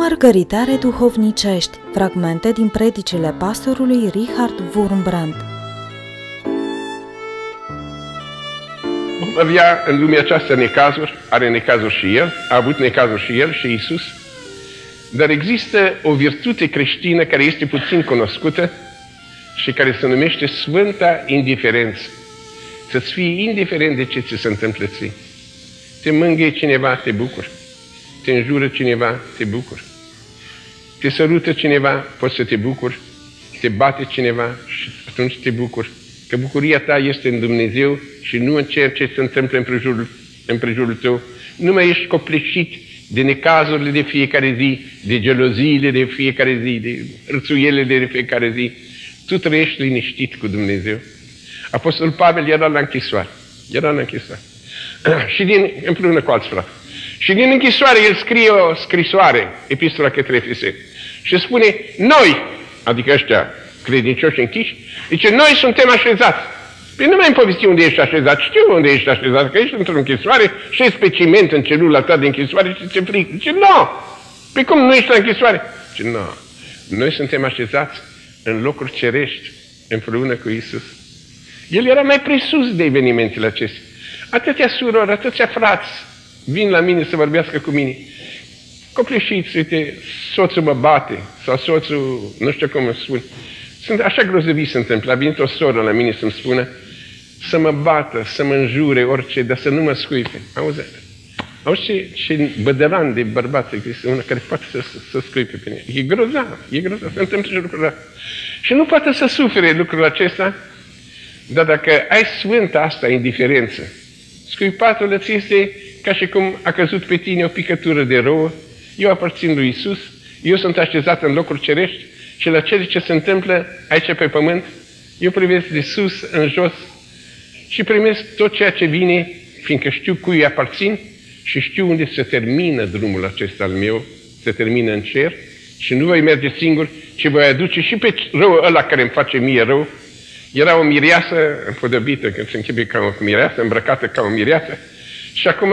Mărgăritare duhovnicești, fragmente din predicile pastorului Richard Wurmbrand. Vom avea în lumea aceasta necazuri, are necazuri și El, a avut necazuri și El și Isus, dar există o virtute creștină care este puțin cunoscută și care se numește Sfânta Indiferență. Să-ți fii indiferent de ce ți se întâmplă ție. Te mângâie cineva, te bucuri. Te înjură cineva, te bucuri. Te sărută cineva, poți să te bucuri. Te bate cineva și atunci te bucuri. Că bucuria ta este în Dumnezeu și nu în ceea ce se întâmplă în prejurul, în prejurul tău. Nu mai ești copleșit de necazurile de fiecare zi, de geloziile de fiecare zi, de rțuielile de fiecare zi. Tu trăiești liniștit cu Dumnezeu. Apostolul Pavel era la închisoare. Era la închisoare. și din, împreună cu alți frate. Și din închisoare el scrie o scrisoare, epistola către Efeseni. Și spune, noi, adică ăștia credincioși închiși, zice, noi suntem așezați. Păi nu mai îmi povesti unde ești așezat, știu unde ești așezat, că ești într-o închisoare, și pe ciment în celula ta de închisoare și ți-e frică. Zice, nu! No! Păi cum nu ești la închisoare? Zice, nu. No. Noi suntem așezați în locuri cerești, împreună cu Isus. El era mai presus de evenimentele acestea. Atâția surori, atâția frați vin la mine să vorbească cu mine. Copleșiți, uite, soțul mă bate, sau soțul, nu știu cum îmi spun. Sunt așa grozăvii se întâmplă. A venit o soră la mine să-mi spună să mă bată, să mă înjure, orice, dar să nu mă scuipe. Auzi, auzi ce, ce bădăran de bărbat există, una care poate să, să, să scuipe pe mine. E grozav, e grozav, se întâmplă și lucrurile Și nu poate să sufere lucrul acesta, dar dacă ai sfânta asta indiferență, scuipatul îți este ca și cum a căzut pe tine o picătură de rouă, eu aparțin lui Isus, eu sunt așezat în locuri cerești și la cele ce se întâmplă aici pe pământ, eu privesc de sus în jos și primesc tot ceea ce vine, fiindcă știu cui aparțin și știu unde se termină drumul acesta al meu, se termină în cer și nu voi merge singur, ci voi aduce și pe rău ăla care îmi face mie rău. Era o mireasă împodobită, când se închipe ca o mireasă, îmbrăcată ca o mireasă, și acum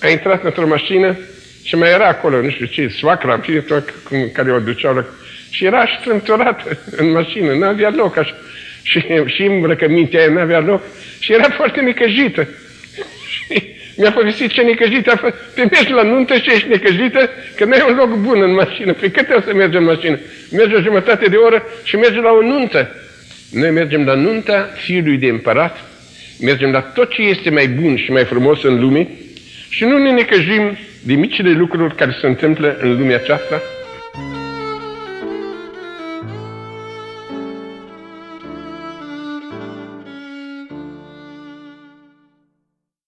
a intrat într-o mașină și mai era acolo, nu știu ce, soacra, în fine, tot, cum, care o duceau la... Și era strânturată în mașină, nu avea loc așa. Și, și îmbrăcămintea aia nu avea loc. Și era foarte necăjită. Și mi-a povestit ce necăjită a fost. Pe mergi la nuntă și ești necăjită, că nu ai un loc bun în mașină. Pe cât o să mergi în mașină? Mergi o jumătate de oră și mergi la o nuntă. Noi mergem la nunta fiului de împărat, mergem la tot ce este mai bun și mai frumos în lume și nu ne necăjim de micile lucruri care se întâmplă în lumea aceasta,